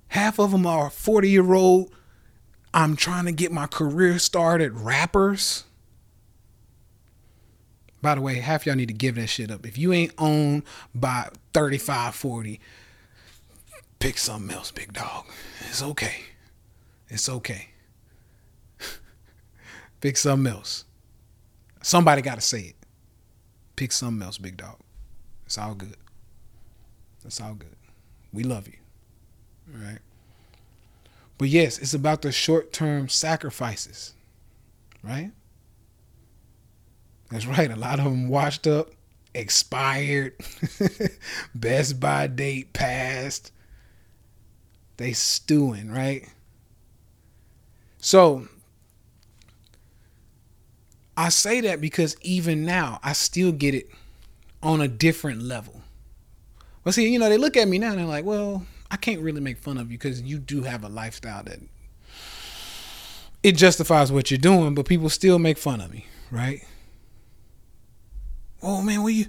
Half of them are 40 year old. I'm trying to get my career started rappers by the way, half y'all need to give that shit up. If you ain't owned by 35, 40, pick something else, big dog. It's okay. It's okay. pick something else. Somebody got to say it. Pick something else, big dog. It's all good. It's all good. We love you. All right. But yes, it's about the short term sacrifices, right? That's right. A lot of them washed up, expired, best by date passed. They stewing, right? So I say that because even now I still get it on a different level. But see, you know, they look at me now and they're like, well, I can't really make fun of you because you do have a lifestyle that it justifies what you're doing, but people still make fun of me, right? Oh man, will you?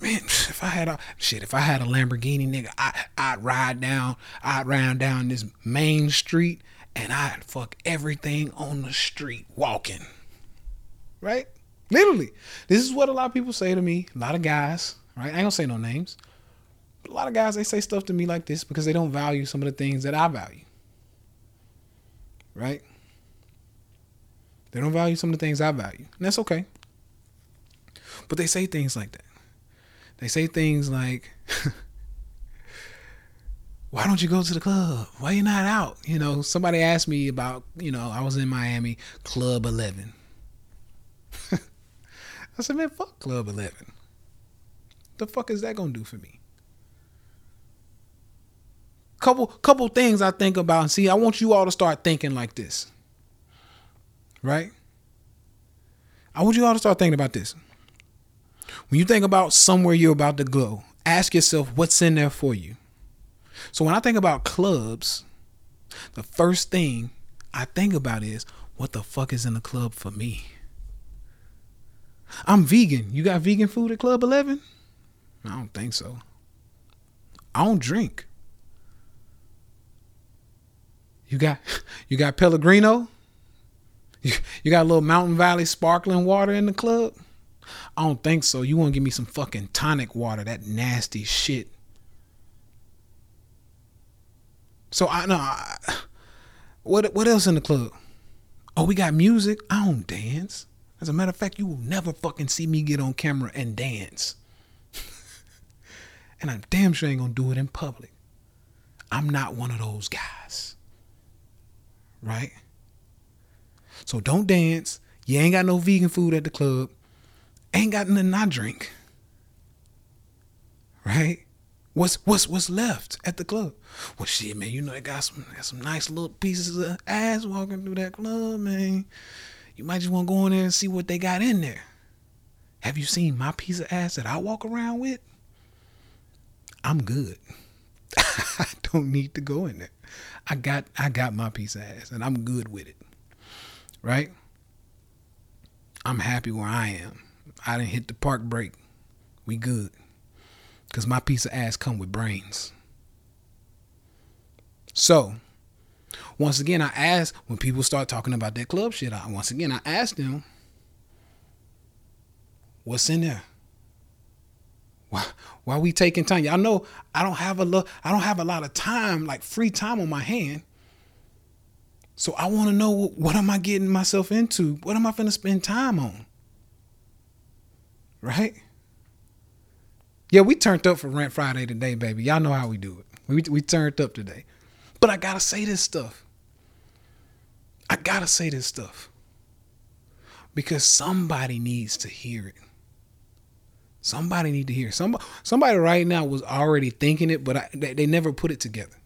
Man, if I had a shit, if I had a Lamborghini, nigga, I I'd ride down, I'd ride down this main street, and I'd fuck everything on the street walking. Right? Literally, this is what a lot of people say to me. A lot of guys, right? I ain't gonna say no names. But a lot of guys they say stuff to me like this because they don't value some of the things that I value. Right? They don't value some of the things I value. And that's okay. But they say things like that. They say things like, why don't you go to the club? Why you not out? You know, somebody asked me about, you know, I was in Miami, Club 11. I said, man, fuck Club 11. The fuck is that gonna do for me? Couple couple things I think about see, I want you all to start thinking like this. Right? I want you all to start thinking about this. When you think about somewhere you're about to go, ask yourself what's in there for you. So when I think about clubs, the first thing I think about is what the fuck is in the club for me? I'm vegan. You got vegan food at Club 11? I don't think so. I don't drink. You got you got Pellegrino? You, you got a little Mountain Valley sparkling water in the club? I don't think so. You want to give me some fucking tonic water, that nasty shit. So I know What what else in the club? Oh, we got music. I don't dance. As a matter of fact, you will never fucking see me get on camera and dance. and I'm damn sure ain't gonna do it in public. I'm not one of those guys. Right? So don't dance. You ain't got no vegan food at the club. Ain't got nothing I drink. Right? What's what's what's left at the club? Well, shit, man. You know they got some got some nice little pieces of ass walking through that club, man. You might just want to go in there and see what they got in there. Have you seen my piece of ass that I walk around with? I'm good. I don't need to go in there. I got I got my piece of ass and I'm good with it. Right? I'm happy where I am. I didn't hit the park break. We good. Cause my piece of ass come with brains. So, once again, I ask when people start talking about that club shit. I once again I ask them, "What's in there? Why, why we taking time? Y'all know I don't have a lo- I don't have a lot of time, like free time on my hand. So I want to know what, what am I getting myself into? What am I finna spend time on? Right? Yeah, we turned up for Rant Friday today, baby. Y'all know how we do it. We we turned up today. But I gotta say this stuff. I gotta say this stuff. Because somebody needs to hear it. Somebody need to hear. It. Somebody, somebody right now was already thinking it, but I, they, they never put it together.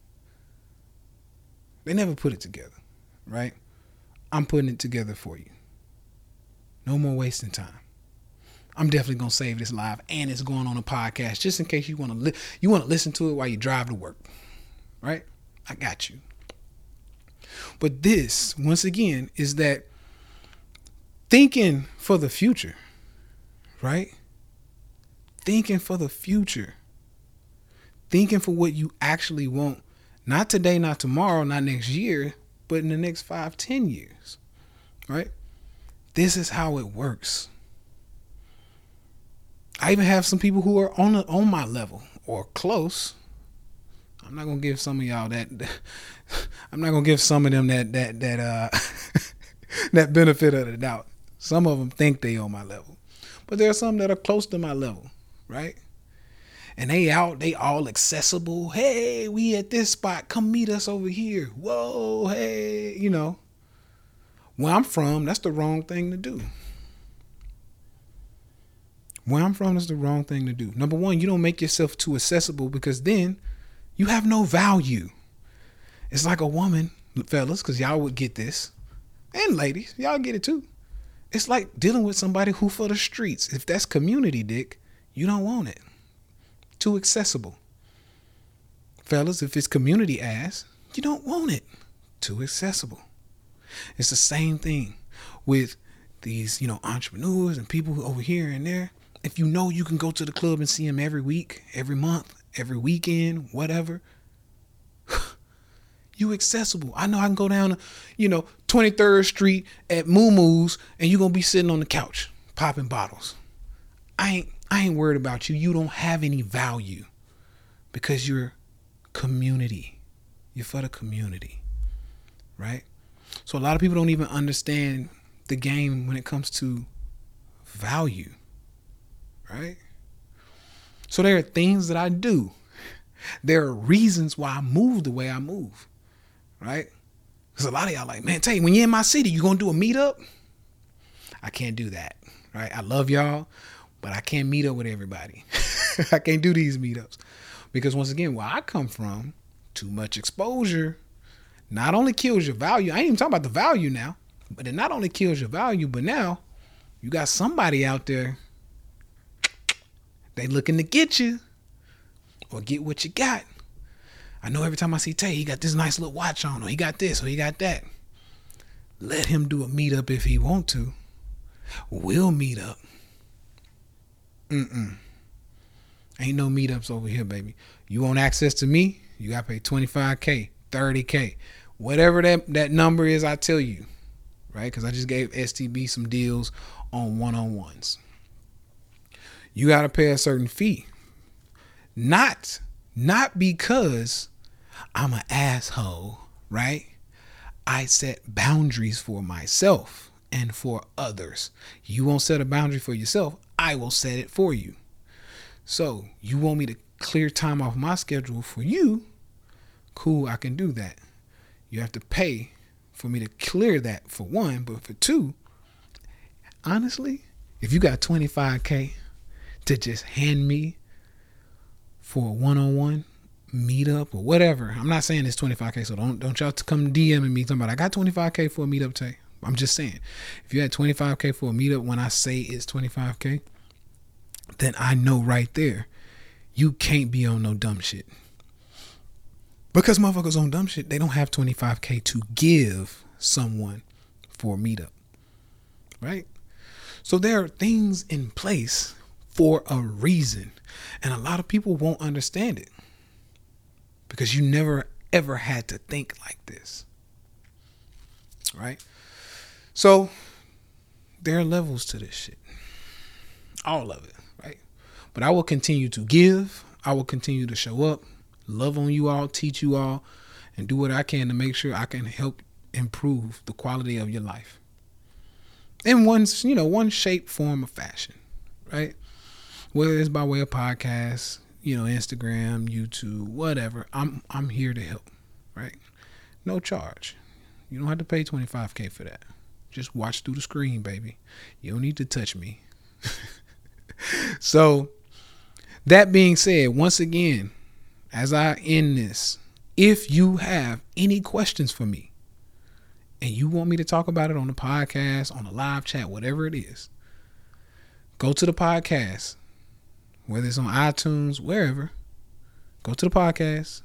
They never put it together, right? I'm putting it together for you. No more wasting time. I'm definitely gonna save this live, and it's going on a podcast just in case you want to li- you want to listen to it while you drive to work, right? I got you. But this, once again, is that thinking for the future, right? Thinking for the future. Thinking for what you actually want, not today, not tomorrow, not next year, but in the next five, ten years, right? This is how it works. I even have some people who are on on my level or close. I'm not gonna give some of y'all that. I'm not gonna give some of them that that that uh that benefit of the doubt. Some of them think they on my level, but there are some that are close to my level, right? And they out, they all accessible. Hey, we at this spot. Come meet us over here. Whoa, hey, you know. Where I'm from, that's the wrong thing to do. Where I'm from is the wrong thing to do. Number one, you don't make yourself too accessible because then you have no value. It's like a woman, fellas, because y'all would get this, and ladies, y'all get it too. It's like dealing with somebody who for the streets. If that's community dick, you don't want it. Too accessible. Fellas, if it's community ass, you don't want it. Too accessible. It's the same thing with these, you know, entrepreneurs and people over here and there if you know you can go to the club and see him every week, every month, every weekend, whatever, you accessible. I know I can go down, you know, 23rd Street at Moo Moo's and you're to be sitting on the couch popping bottles. I ain't I ain't worried about you. You don't have any value because you're community. You're for the community. Right? So a lot of people don't even understand the game when it comes to value right? So there are things that I do. There are reasons why I move the way I move, right? Because a lot of y'all like, man, tell you, when you're in my city, you gonna do a meetup? I can't do that, right? I love y'all, but I can't meet up with everybody. I can't do these meetups because once again, where I come from, too much exposure not only kills your value. I ain't even talking about the value now, but it not only kills your value, but now you got somebody out there they looking to get you or get what you got. I know every time I see Tay, he got this nice little watch on, or he got this, or he got that. Let him do a meetup if he want to. We'll meet up. Mm-mm. Ain't no meetups over here, baby. You want access to me? You gotta pay 25k, 30k, whatever that that number is. I tell you, right? Because I just gave STB some deals on one-on-ones you got to pay a certain fee. Not not because I'm an asshole, right? I set boundaries for myself and for others. You won't set a boundary for yourself, I will set it for you. So, you want me to clear time off my schedule for you? Cool, I can do that. You have to pay for me to clear that for one, but for two, honestly, if you got 25K to just hand me for a one on one meetup or whatever, I'm not saying it's 25K, so don't don't y'all come DMing me talking about I got 25K for a meetup Tay. I'm just saying, if you had 25K for a meetup when I say it's 25K, then I know right there you can't be on no dumb shit. Because motherfuckers on dumb shit, they don't have 25K to give someone for a meetup. Right? So there are things in place for a reason. And a lot of people won't understand it because you never ever had to think like this. Right? So there are levels to this shit. All of it, right? But I will continue to give. I will continue to show up, love on you all, teach you all, and do what I can to make sure I can help improve the quality of your life. In one, you know, one shape, form, or fashion, right? Whether it's by way of podcast, you know, Instagram, YouTube, whatever. I'm I'm here to help, right? No charge. You don't have to pay 25k for that. Just watch through the screen, baby. You don't need to touch me. so, that being said, once again, as I end this, if you have any questions for me and you want me to talk about it on the podcast, on the live chat, whatever it is, go to the podcast, whether it's on iTunes, wherever. Go to the podcast,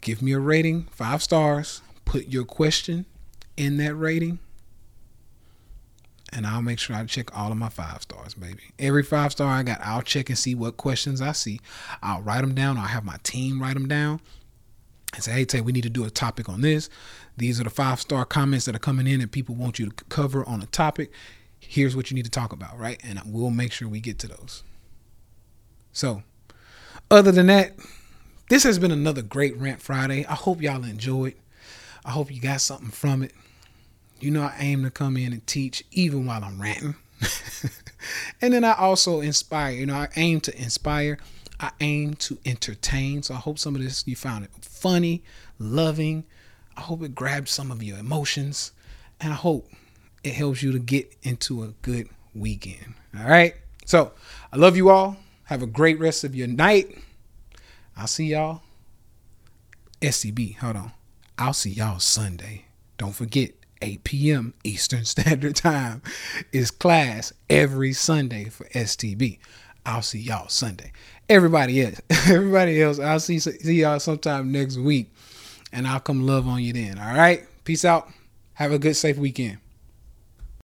give me a rating, five stars, put your question in that rating, and I'll make sure I check all of my five stars, baby. Every five star I got, I'll check and see what questions I see. I'll write them down. I'll have my team write them down and say, hey, Tay, we need to do a topic on this. These are the five star comments that are coming in and people want you to cover on a topic. Here's what you need to talk about, right? And we'll make sure we get to those. So, other than that, this has been another great Rant Friday. I hope y'all enjoyed. I hope you got something from it. You know, I aim to come in and teach even while I'm ranting. and then I also inspire. You know, I aim to inspire. I aim to entertain. So I hope some of this you found it funny, loving. I hope it grabbed some of your emotions. And I hope it helps you to get into a good weekend. All right. So I love you all. Have a great rest of your night. I'll see y'all. SCB, hold on. I'll see y'all Sunday. Don't forget, 8 p.m. Eastern Standard Time is class every Sunday for STB. I'll see y'all Sunday. Everybody else, everybody else, I'll see see y'all sometime next week, and I'll come love on you then. All right, peace out. Have a good, safe weekend.